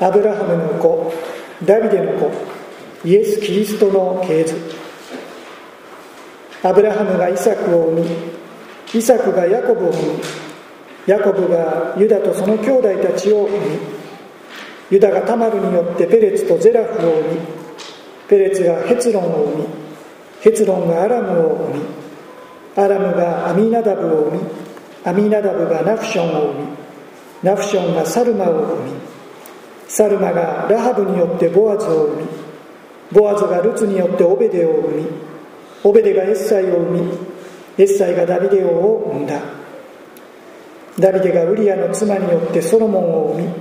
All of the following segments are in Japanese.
アブラハムの子ダビデの子イエス・キリストの系図。アブラハムがイサクを産みイサクがヤコブを産みヤコブがユダとその兄弟たちを産みユダがタマルによってペレツとゼラフを産みペレツがヘツロンを産みヘツロンがアラムを産みアラムがアミナダブを産みアミナダブがナフションを産みナフションがサルマを産みサルマがラハブによってボアズを産みボアズがルツによってオベデを産みオベデがエッサイを産みエッサイがダビデ王を産んだ。ダビデがウリアの妻によってソロモンを産み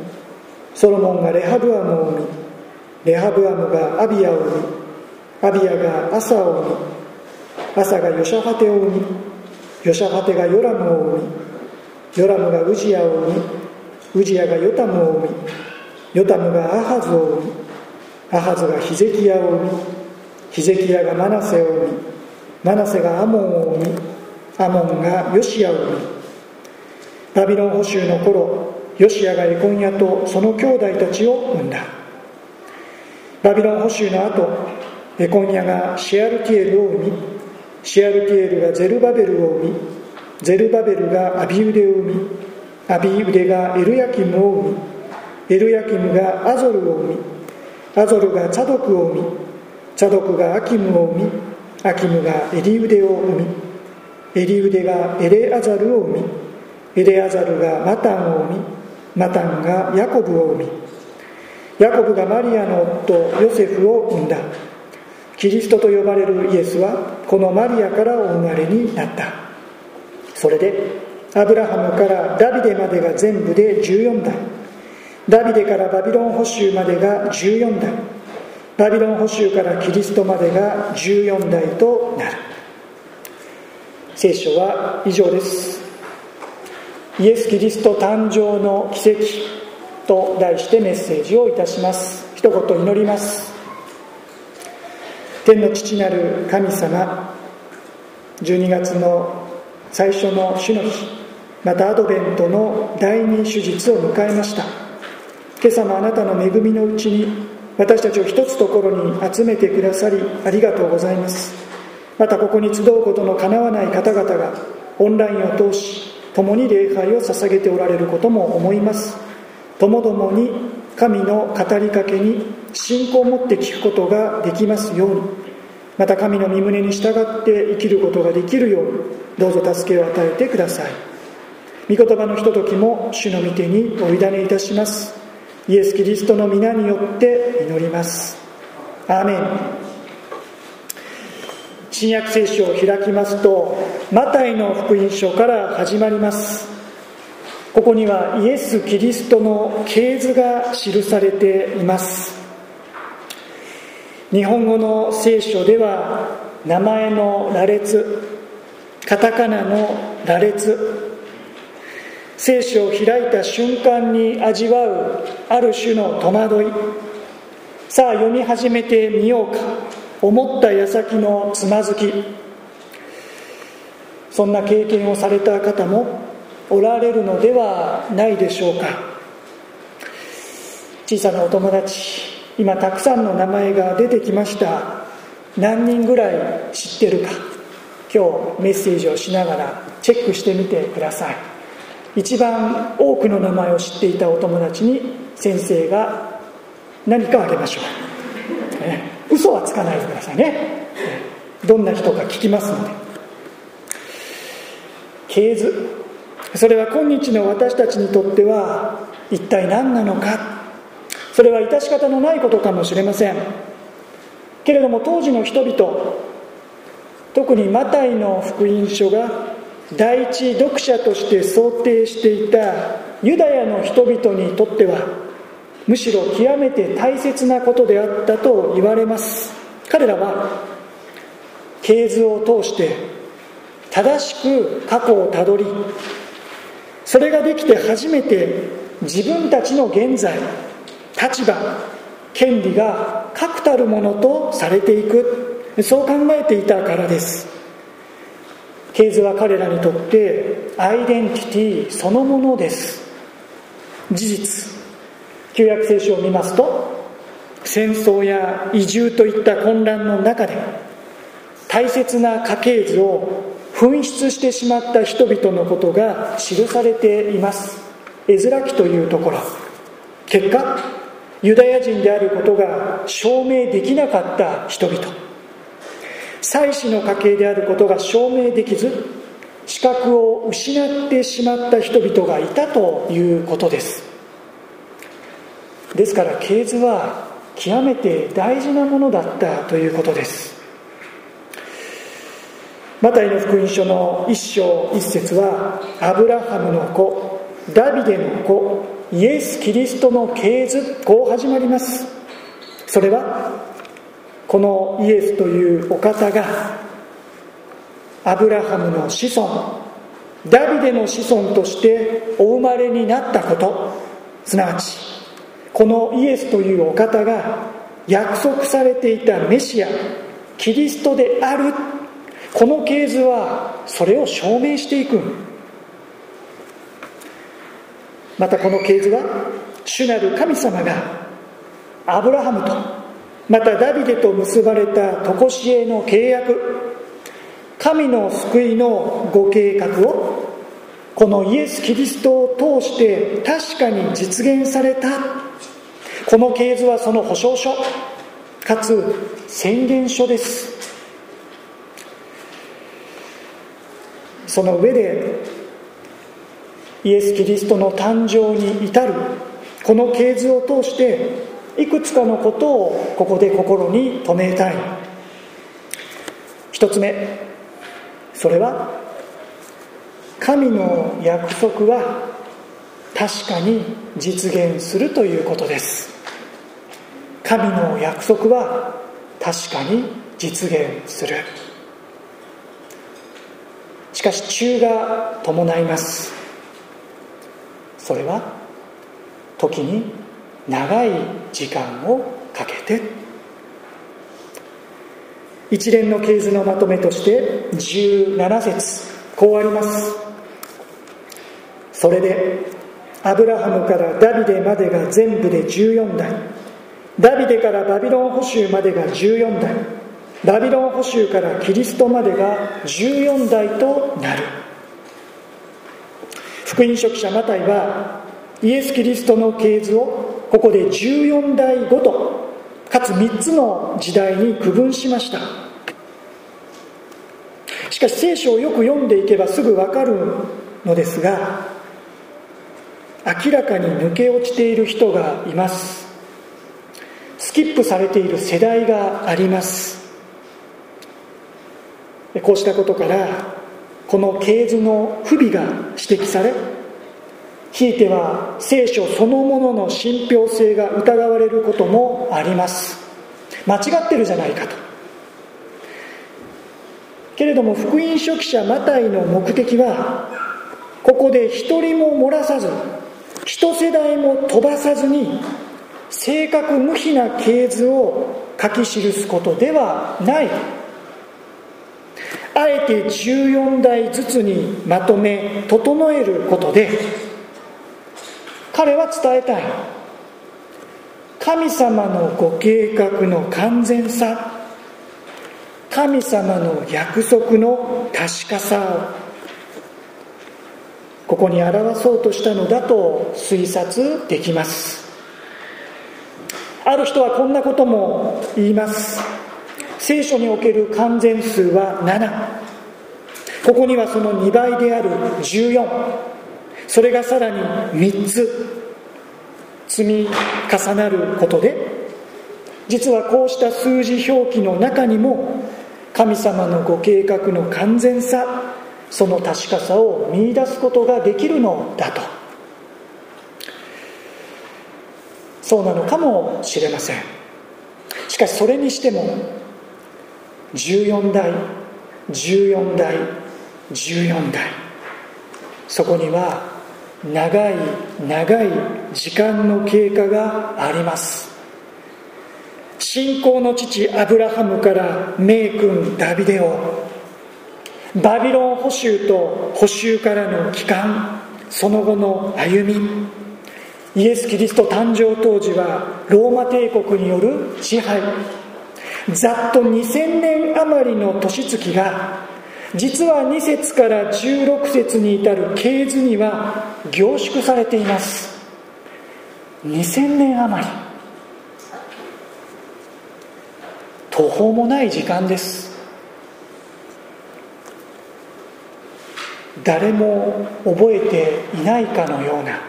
ソロモンがレハブアムを産みレハブアムがアビアを産みアビアがアサを産アサがヨシャファテを産みヨシャファテがヨラムを産みヨラムがウジヤを産みウジヤがヨタムを産みヨタムがアハズを産みアハズがヒゼキヤを産みヒゼキヤがマナセを産みマナセがアモンを産みアモンがヨシアを産みバビロン捕囚の頃ヨシアがエコンヤとその兄弟たちを産んだ。バビロン捕囚の後エコンヤがシェアルティエルを産みシェアルティエルがゼルバベルを生みゼルバベルがアビウデを生みアビウデがエルヤキムを生みエルヤキムがアゾルを生みアゾルがチャドクを生みチャドクがアキムを生みアキムがエリウデを生みエリウデがエレアザルを生みエレアザルがマタンを生みマタンがヤコブを生みヤコブがマリアの夫ヨセフを生んだキリストと呼ばれるイエスはこのマリアからお生まれになった。それでアブラハムからダビデまでが全部で14代。ダビデからバビロン捕囚までが14代。バビロン捕囚からキリストまでが14代となる。聖書は以上です。イエス・キリスト誕生の奇跡と題してメッセージをいたします。一言祈ります。天の父なる神様12月の最初の主の日またアドベントの第二手術を迎えました。今朝もあなたの恵みのうちに私たちを一つところに集めてくださりありがとうございます。またここに集うことのかなわない方々がオンラインを通し共に礼拝を捧げておられることも思います。ともどもに神の語りかけに信仰を持って聞くことができますように。また神の御胸に従って生きることができるようにどうぞ助けを与えてください。御言葉のひとときも主の御手にお委ねいたします。イエス・キリストの皆によって祈ります。アーメン。新約聖書を開きますとマタイの福音書から始まります。ここにはイエス・キリストの系図が記されています。日本語の聖書では名前の羅列カタカナの羅列聖書を開いた瞬間に味わうある種の戸惑い。さあ読み始めてみようか。思った矢先のつまずき。そんな経験をされた方もおられるのではないでしょうか。小さなお友達今たくさんの名前が出てきました。何人ぐらい知ってるか。今日メッセージをしながらチェックしてみてください。一番多くの名前を知っていたお友達に先生が何かあげましょう、ね、嘘はつかないでくださいね。どんな人か聞きますので。系図それは今日の私たちにとっては一体何なのか。それは致し方のないことかもしれません。けれども当時の人々特にマタイの福音書が第一読者として想定していたユダヤの人々にとってはむしろ極めて大切なことであったと言われます。彼らは系図を通して正しく過去をたどりそれができて初めて自分たちの現在立場権利が確たるものとされていく。そう考えていたからです。系図は彼らにとってアイデンティティそのものです。事実。旧約聖書を見ますと戦争や移住といった混乱の中で大切な家系図を紛失してしまった人々のことが記されています。絵面記というところ。結果ユダヤ人であることが証明できなかった人々。妻子の家系であることが証明できず資格を失ってしまった人々がいたということです。ですから系図は極めて大事なものだったということです。マタイの福音書の一章一節はアブラハムの子ダビデの子イエス・キリストの系図こう始まります。それはこのイエスというお方がアブラハムの子孫ダビデの子孫としてお生まれになったこと。すなわちこのイエスというお方が約束されていたメシアキリストである。この系図はそれを証明していく。またこの系図は主なる神様がアブラハムとまたダビデと結ばれた常しえの契約。神の救いのご計画をこのイエス・キリストを通して確かに実現された。この系図はその保証書かつ宣言書です。その上でイエス・キリストの誕生に至るこの系図を通していくつかのことをここで心に留めたい。一つ目。それは神の約束は確かに実現するということです。神の約束は確かに実現する。しかし中が伴います。それは時に長い時間をかけて。一連の系図のまとめとして17節こうあります。それでアブラハムからダビデまでが全部で14代。ダビデからバビロン捕囚までが14代。バビロン捕囚からキリストまでが14代となる。福音書記者マタイはイエス・キリストの系図をここで14代ごとかつ3つの時代に区分しました。しかし聖書をよく読んでいけばすぐ分かるのですが明らかに抜け落ちている人がいます。スキップされている世代があります。こうしたことからこの系図の不備が指摘されひいては聖書そのものの信憑性が疑われることもあります。間違ってるじゃないかと。けれども福音書記者マタイの目的はここで一人も漏らさず一世代も飛ばさずに正確無比な系図を書き記すことではない。あえて14代ずつにまとめ整えることで彼は伝えたい。神様のご計画の完全さ。神様の約束の確かさを。ここに表そうとしたのだと推察できます。ある人はこんなことも言います。聖書における完全数は7ここにはその2倍である14それがさらに3つ積み重なることで実はこうした数字表記の中にも神様のご計画の完全さその確かさを見いだすことができるのだと。そうなのかもしれません。しかしそれにしても14代14代14代そこには長い長い時間の経過があります。信仰の父アブラハムから名君ダビデオ。バビロン捕囚と捕囚からの帰還。その後の歩み。イエス・キリスト誕生当時はローマ帝国による支配。ざっと2000年余りの年月が実は2節から16節に至る系図には凝縮されています。2000年余り。途方もない時間です。誰も覚えていないかのような。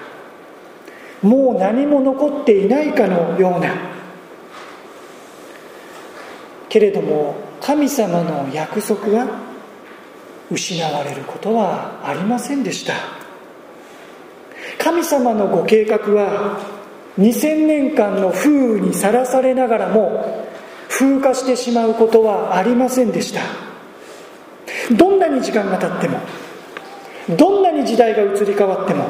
もう何も残っていないかのような。けれども神様の約束は失われることはありませんでした。神様のご計画は2000年間の風雨にさらされながらも風化してしまうことはありませんでした。どんなに時間が経ってもどんなに時代が移り変わっても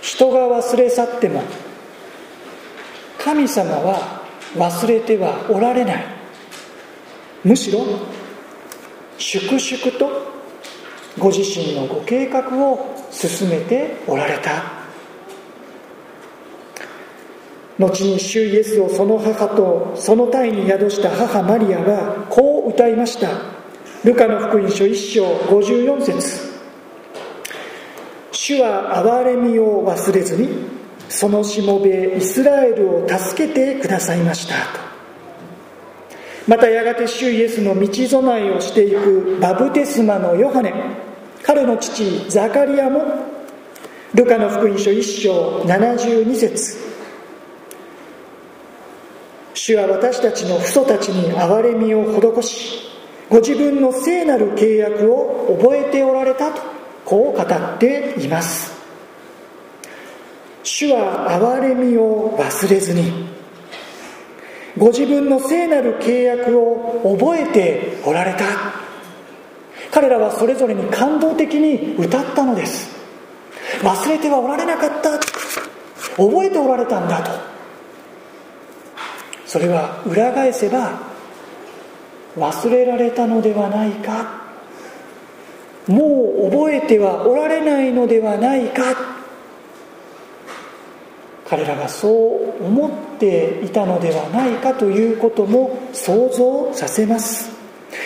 人が忘れ去っても神様は忘れてはおられない。むしろ粛々とご自身のご計画を進めておられた。後に主イエスをその母とその体に宿した母マリアはこう歌いました。ルカの福音書1章54節。主は憐れみを忘れずにそのしもべイスラエルを助けてくださいました。とまたやがて主イエスの道備えをしていくバプテスマのヨハネ彼の父ザカリアもルカの福音書1章72節。主は私たちの父祖たちに憐れみを施しご自分の聖なる契約を覚えておられたとこう語っています。主は憐れみを忘れずにご自分の聖なる契約を覚えておられた。彼らはそれぞれに感動的に歌ったのです。忘れてはおられなかった。覚えておられたんだと。それは裏返せば忘れられたのではないか。もう覚えてはおられないのではないか。彼らがそう思っていたのではないかということも想像させます。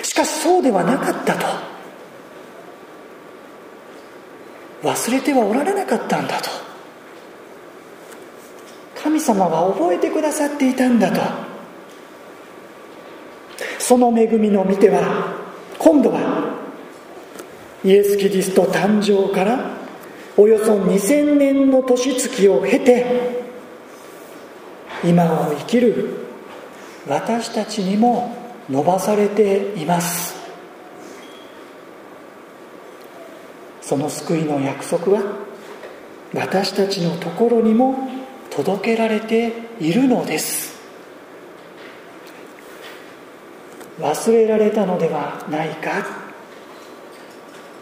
しかしそうではなかったと。忘れてはおられなかったんだと。神様は覚えてくださっていたんだと。その恵みの見ては今度はイエス・キリスト誕生からおよそ2000年の年月を経て今を生きる私たちにも伸ばされています。その救いの約束は私たちのところにも届けられているのです。忘れられたのではないか。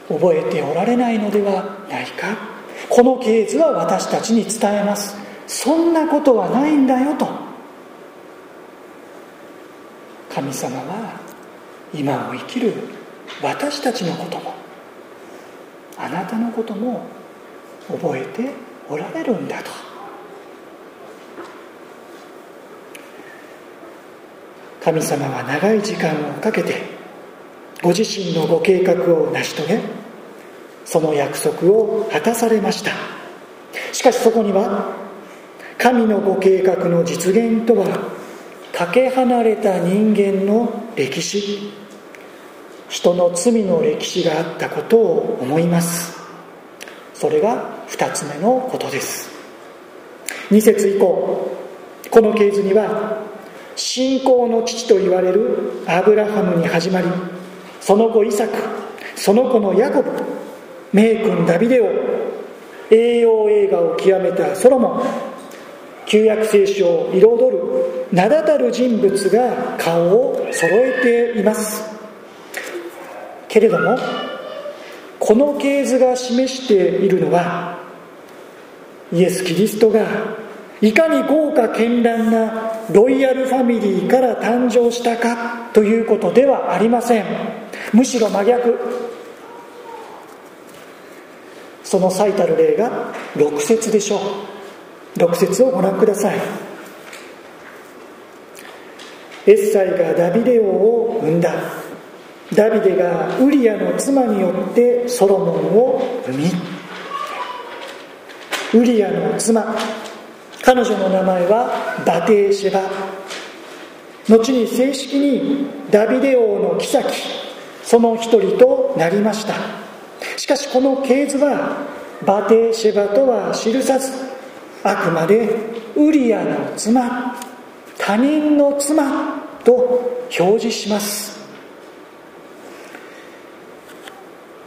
覚えておられないのではないか。この系図は私たちに伝えます。そんなことはないんだよと。神様は今を生きる私たちのこともあなたのことも覚えておられるんだと。神様は長い時間をかけてご自身のご計画を成し遂げその約束を果たされました。しかしそこには神のご計画の実現とはかけ離れた人間の歴史人の罪の歴史があったことを思います。それが2つ目のことです。2節以降この系図には信仰の父と言われるアブラハムに始まりその子イサクその子のヤコブ名君ダビデオ栄養映画を極めたソロモン。旧約聖書を彩る名だたる人物が顔を揃えています。けれどもこの系図が示しているのはイエス・キリストがいかに豪華絢爛なロイヤルファミリーから誕生したかということではありません。むしろ真逆。その最たる例が6節でしょう。6節をご覧ください。エッサイがダビデ王を産んだ。ダビデがウリアの妻によってソロモンを産み。ウリアの妻彼女の名前はバテーシェバ。後に正式にダビデ王の妃その一人となりました。しかしこの系図はバテシェバとは記さずあくまでウリアの妻他人の妻と表示します。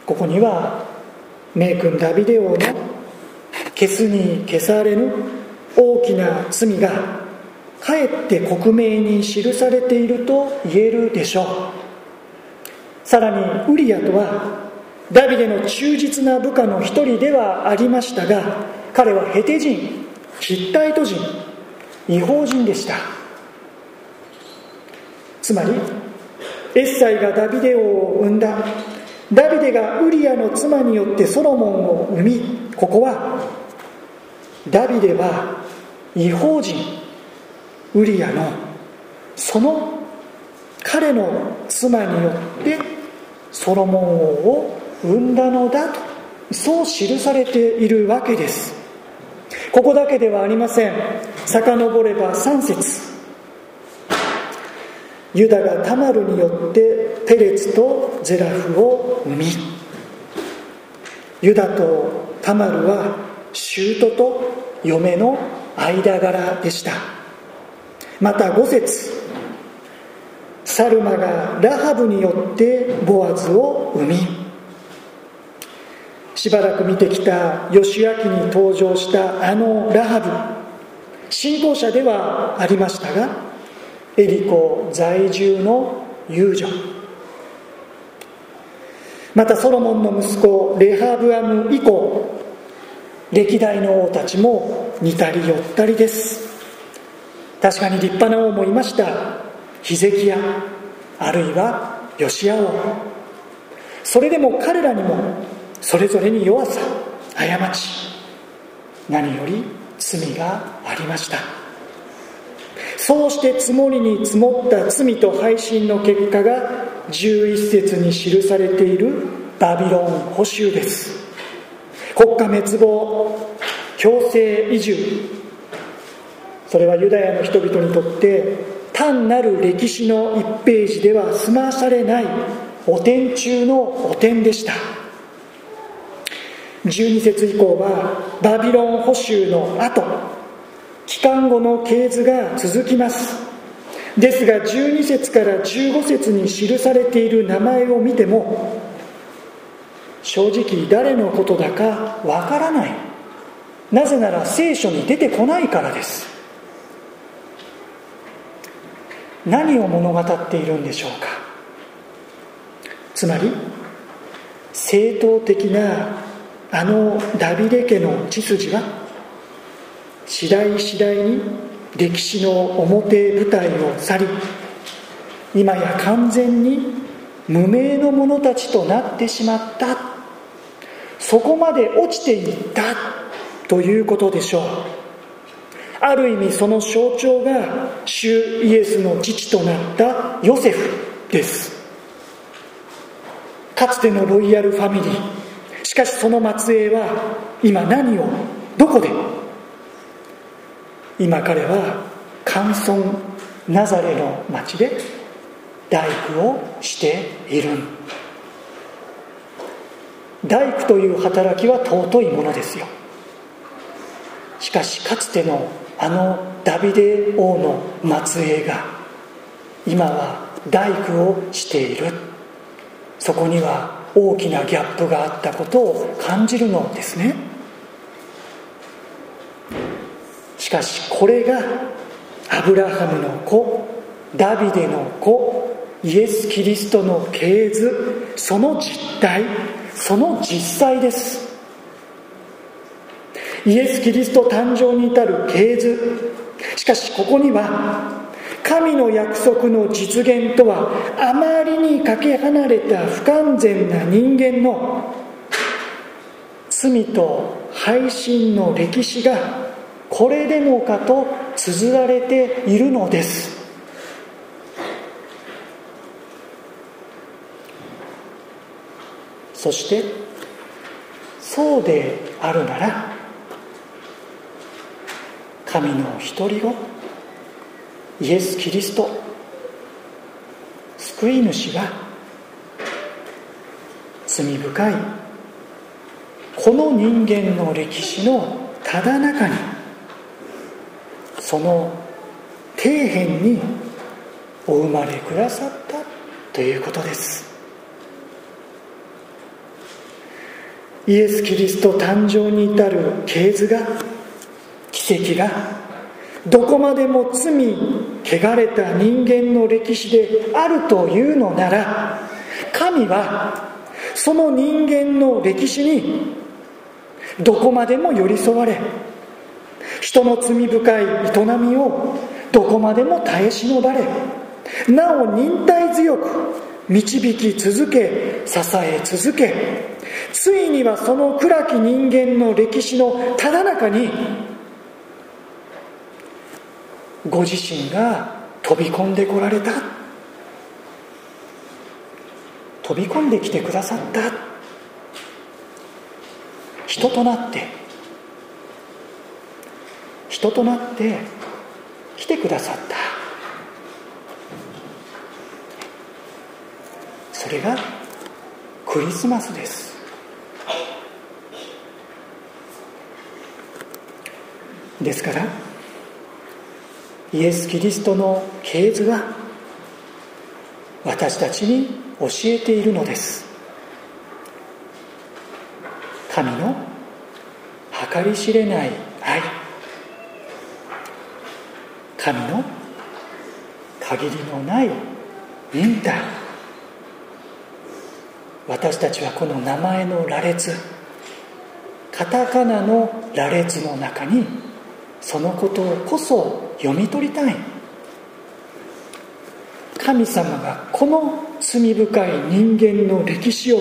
ここには名君ダビデ王の消すに消されぬ大きな罪がかえって克明に記されていると言えるでしょう。さらにウリアとはダビデの忠実な部下の一人ではありましたが彼はヘテ人ヒッタイト人違法人でした。つまりエッサイがダビデ王を生んだダビデがウリアの妻によってソロモンを生みここはダビデは違法人ウリアのその彼の妻によってソロモン王を生んだのだとそう記されているわけですここだけではありません遡れば3節ユダがタマルによってペレツとゼラフを生みユダとタマルは舅と嫁の間柄でしたまた5節サルマがラハブによってボアズを生みしばらく見てきた義明に登場したあのラハブ信仰者ではありましたがエリコ在住の遊女。またソロモンの息子レハブアム以降歴代の王たちも似たり寄ったりです。確かに立派な王もいました。ヒゼキヤあるいはヨシア王。それでも彼らにもそれぞれに弱さ過ち何より罪がありました。そうして積もりに積もった罪と背信の結果が11節に記されているバビロン捕囚です。国家滅亡強制移住。それはユダヤの人々にとって単なる歴史の1ページでは済まされない汚点中の汚点でした。12節以降はバビロン捕囚の後帰還後の系図が続きます。ですが12節から15節に記されている名前を見ても正直誰のことだかわからない。なぜなら聖書に出てこないからです。何を物語っているんでしょうか。つまり正統的なあのダビデ家の血筋は次第次第に歴史の表舞台を去り今や完全に無名の者たちとなってしまったそこまで落ちていったということでしょう。ある意味その象徴が主イエスの父となったヨセフです。かつてのロイヤルファミリー。しかしその末裔は今何をどこで？今彼は寒村ナザレの町で大工をしている。大工という働きは尊いものですよ。しかしかつてのあのダビデ王の末裔が今は大工をしている。そこには大きなギャップがあったことを感じるのですね。しかしこれがアブラハムの子ダビデの子イエス・キリストの系図その実態その実際です。イエス・キリスト誕生に至る系図。しかしここには神の約束の実現とはあまりにかけ離れた不完全な人間の罪と背信の歴史がこれでもかと綴られているのです。そしてそうであるなら神の独り子イエス・キリスト。救い主が罪深い。この人間の歴史のただ中にその底辺にお生まれくださったということです。イエス・キリスト誕生に至る系図が奇跡がどこまでも罪汚れた人間の歴史であるというのなら神はその人間の歴史にどこまでも寄り添われ人の罪深い営みをどこまでも耐え忍ばれなお忍耐強く導き続け支え続けついにはその暗き人間の歴史のただ中にご自身が飛び込んでこられた。飛び込んできてくださった。人となって。人となって来てくださった。それがクリスマスです。ですからイエス・キリストの系図は私たちに教えているのです。神の計り知れない愛。神の限りのない忍耐。私たちはこの名前の羅列カタカナの羅列の中にそのことこそ読み取りたい。神様がこの罪深い人間の歴史を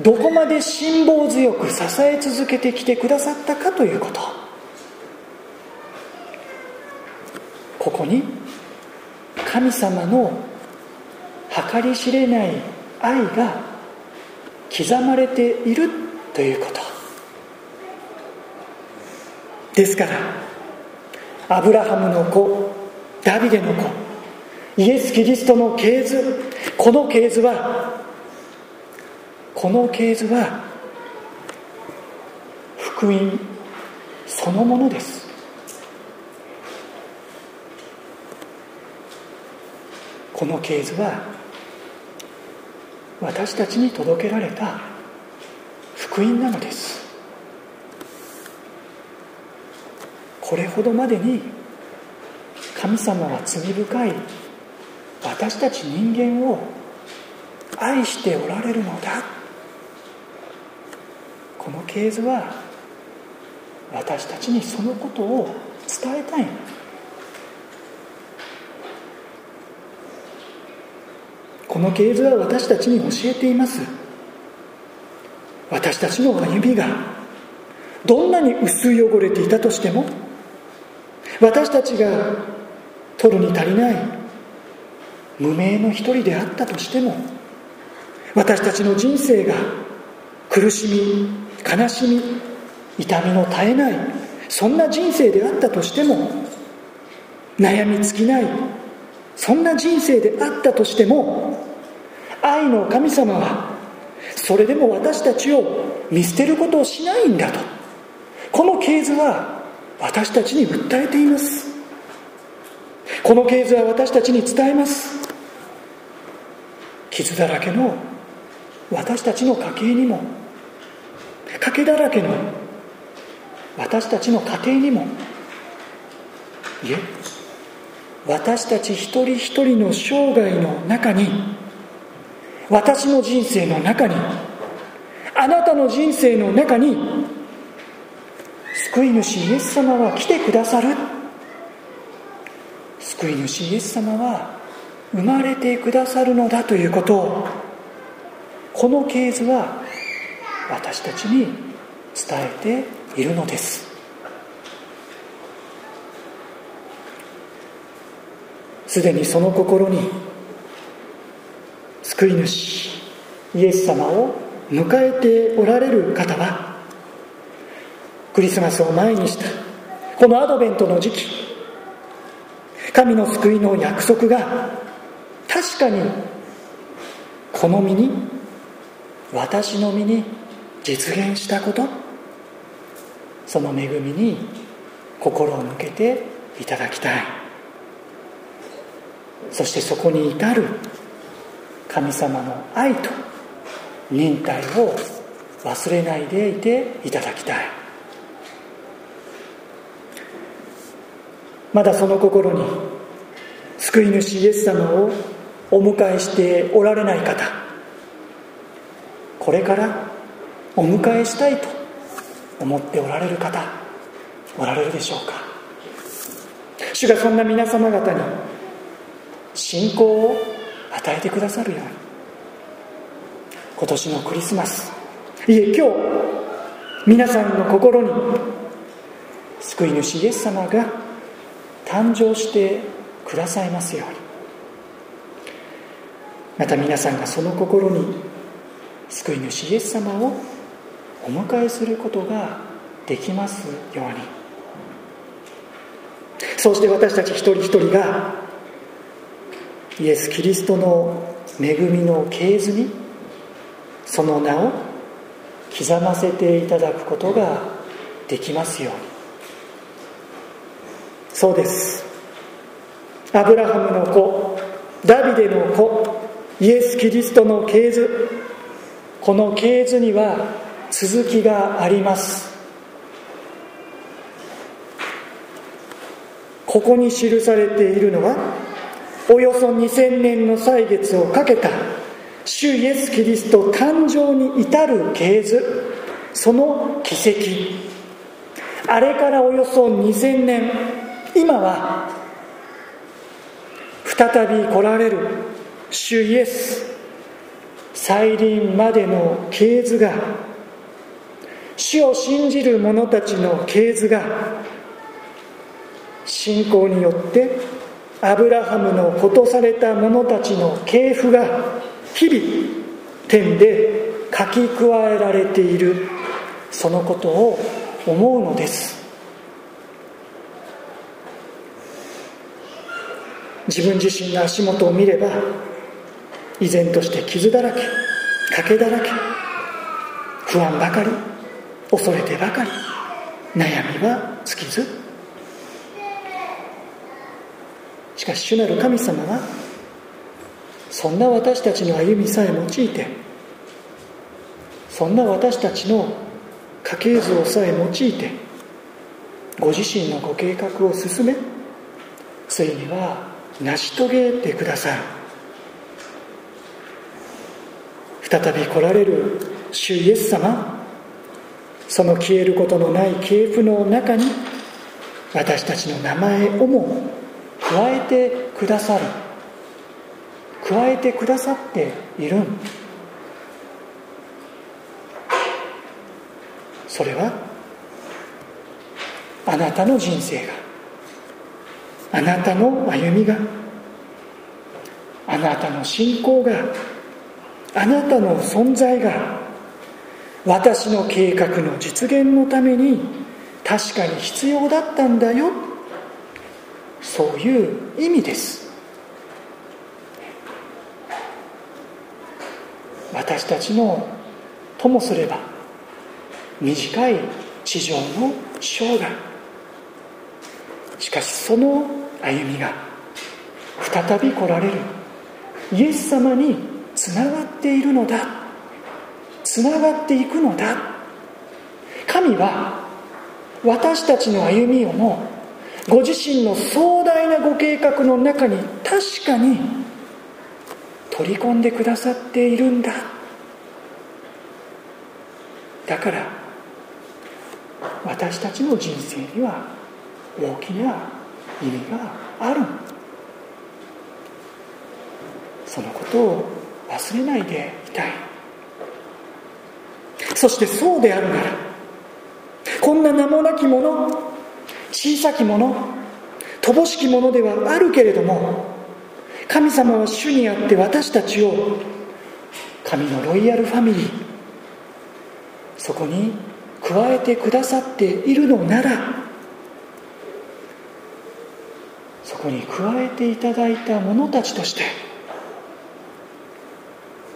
どこまで辛抱強く支え続けてきてくださったかということ。ここに神様の計り知れない愛が刻まれているということ。ですからアブラハムの子ダビデの子イエス・キリストの系図この系図はこの系図は福音そのものです。この系図は私たちに届けられた福音なのです。これほどまでに神様は罪深い私たち人間を愛しておられるのだ。この系図は私たちにそのことを伝えたい。この系図は私たちに教えています。私たちの歩みがどんなに薄い汚れていたとしても私たちが取るに足りない無名の一人であったとしても私たちの人生が苦しみ悲しみ痛みの絶えないそんな人生であったとしても悩み尽きないそんな人生であったとしても愛の神様はそれでも私たちを見捨てることをしないんだと。この系図は私たちに訴えています。この系図は私たちに伝えます。傷だらけの私たちの家計にも賭けだらけの私たちの家庭にもいえ私たち一人一人の生涯の中に私の人生の中にあなたの人生の中に救い主イエス様は来てくださる。救い主イエス様は生まれてくださるのだということ。をこの系図は私たちに伝えているのです。すでにその心に救い主イエス様を迎えておられる方はクリスマスを前にした。このアドベントの時期。神の救いの約束が確かにこの身に私の身に実現したこと。その恵みに心を向けていただきたい。そしてそこに至る神様の愛と忍耐を忘れないでいていただきたい。まだその心に救い主イエス様をお迎えしておられない方これからお迎えしたいと思っておられる方おられるでしょうか。主がそんな皆様方に信仰を与えてくださるように今年のクリスマスいえ今日皆さんの心に救い主イエス様が誕生してくださいますように。また皆さんがその心に救い主イエス様をお迎えすることができますように。そして私たち一人一人がイエス・キリストの恵みの系図にその名を刻ませていただくことができますように。そうです。アブラハムの子ダビデの子イエス・キリストの系図。この系図には続きがあります。ここに記されているのはおよそ2000年の歳月をかけた主イエス・キリスト誕生に至る系図。その奇跡。あれからおよそ2000年。今は再び来られる主イエス再臨までの系図が主を信じる者たちの系図が信仰によってアブラハムのことされた者たちの系譜が日々天で書き加えられているそのことを思うのです。自分自身の足元を見れば依然として傷だらけ賭けだらけ不安ばかり恐れてばかり悩みは尽きず。しかし主なる神様はそんな私たちの歩みさえ用いてそんな私たちの家系図をさえ用いてご自身のご計画を進めついには成し遂げてくださる。再び来られる主イエス様。その消えることのない系譜の中に私たちの名前をも加えてくださる。加えてくださっている。それはあなたの人生があなたの歩みがあなたの信仰があなたの存在が私の計画の実現のために確かに必要だったんだよ。そういう意味です。私たちのともすれば短い地上の生涯。しかしその歩みが再び来られる。イエス様につながっているのだ。つながっていくのだ。神は私たちの歩みをもご自身の壮大なご計画の中に確かに取り込んでくださっているんだ。だから私たちの人生には大きな意味がある。そのことを忘れないでいたい。そしてそうであるならこんな名もなきもの小さきもの乏しきものではあるけれども神様は主にあって私たちを神のロイヤルファミリーそこに加えてくださっているのならそこに加えていただいた者たちとして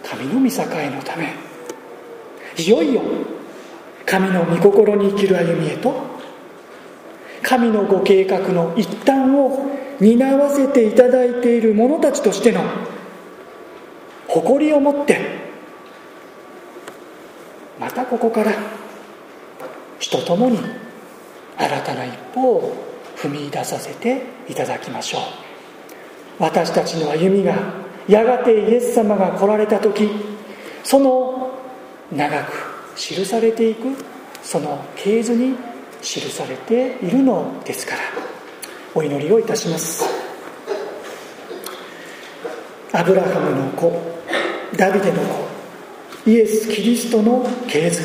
神の御栄のためいよいよ神の御心に生きる歩みへと神のご計画の一端を担わせていただいている者たちとしての誇りを持ってまたここから主と共に新たな一歩を踏み出させていただきましょう。私たちの歩みがやがてイエス様が来られた時その長く記されていくその系図に記されているのですからお祈りをいたします。アブラハムの子ダビデの子イエス・キリストの系図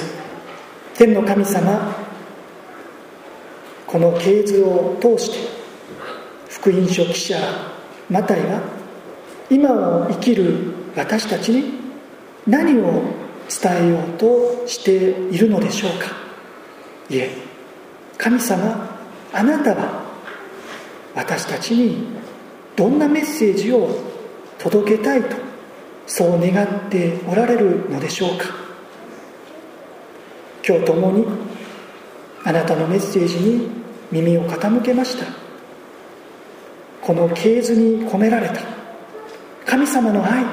天の神様この系図を通して福音書記者マタイは今を生きる私たちに何を伝えようとしているのでしょうか。いえ神様あなたは私たちにどんなメッセージを届けたいとそう願っておられるのでしょうか。今日共にあなたのメッセージに耳を傾けました。この系図に込められた。神様の愛。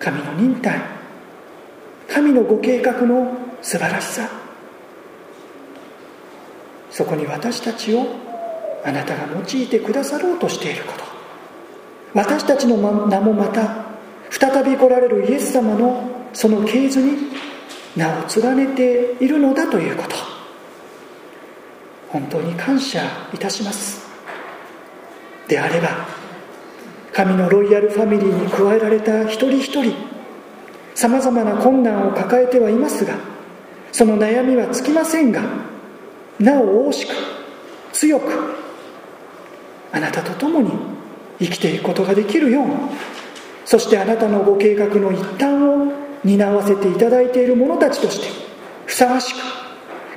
神の忍耐。神のご計画の素晴らしさ。そこに私たちをあなたが用いてくださろうとしていること。私たちの名もまた再び来られるイエス様のその系図に名を連ねているのだということ。本当に感謝いたします。であれば神のロイヤルファミリーに加えられた一人一人さまざまな困難を抱えてはいますがその悩みは尽きませんがなお大しく強くあなたと共に生きていくことができるようにそしてあなたのご計画の一端を担わせていただいている者たちとしてふさわしく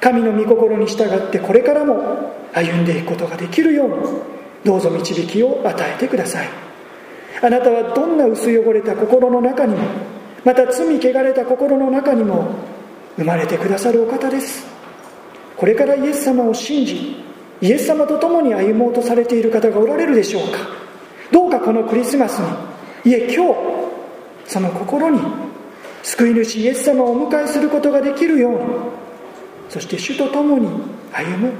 神の御心に従ってこれからも歩んでいくことができるようにどうぞ導きを与えてください。あなたはどんな薄汚れた心の中にもまた罪汚れた心の中にも生まれてくださるお方です。これからイエス様を信じイエス様と共に歩もうとされている方がおられるでしょうか。どうかこのクリスマスにいえ今日その心に救い主イエス様をお迎えすることができるようにそして主と共に歩む。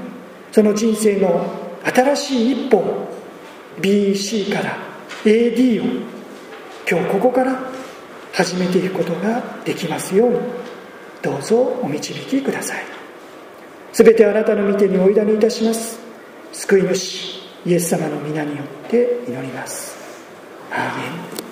その人生の新しい一歩 BC から AD を。今日ここから始めていくことができますように。どうぞお導きください。全てあなたの御手にお委ねいたします。救い主イエス様の皆によって祈ります。アーメン。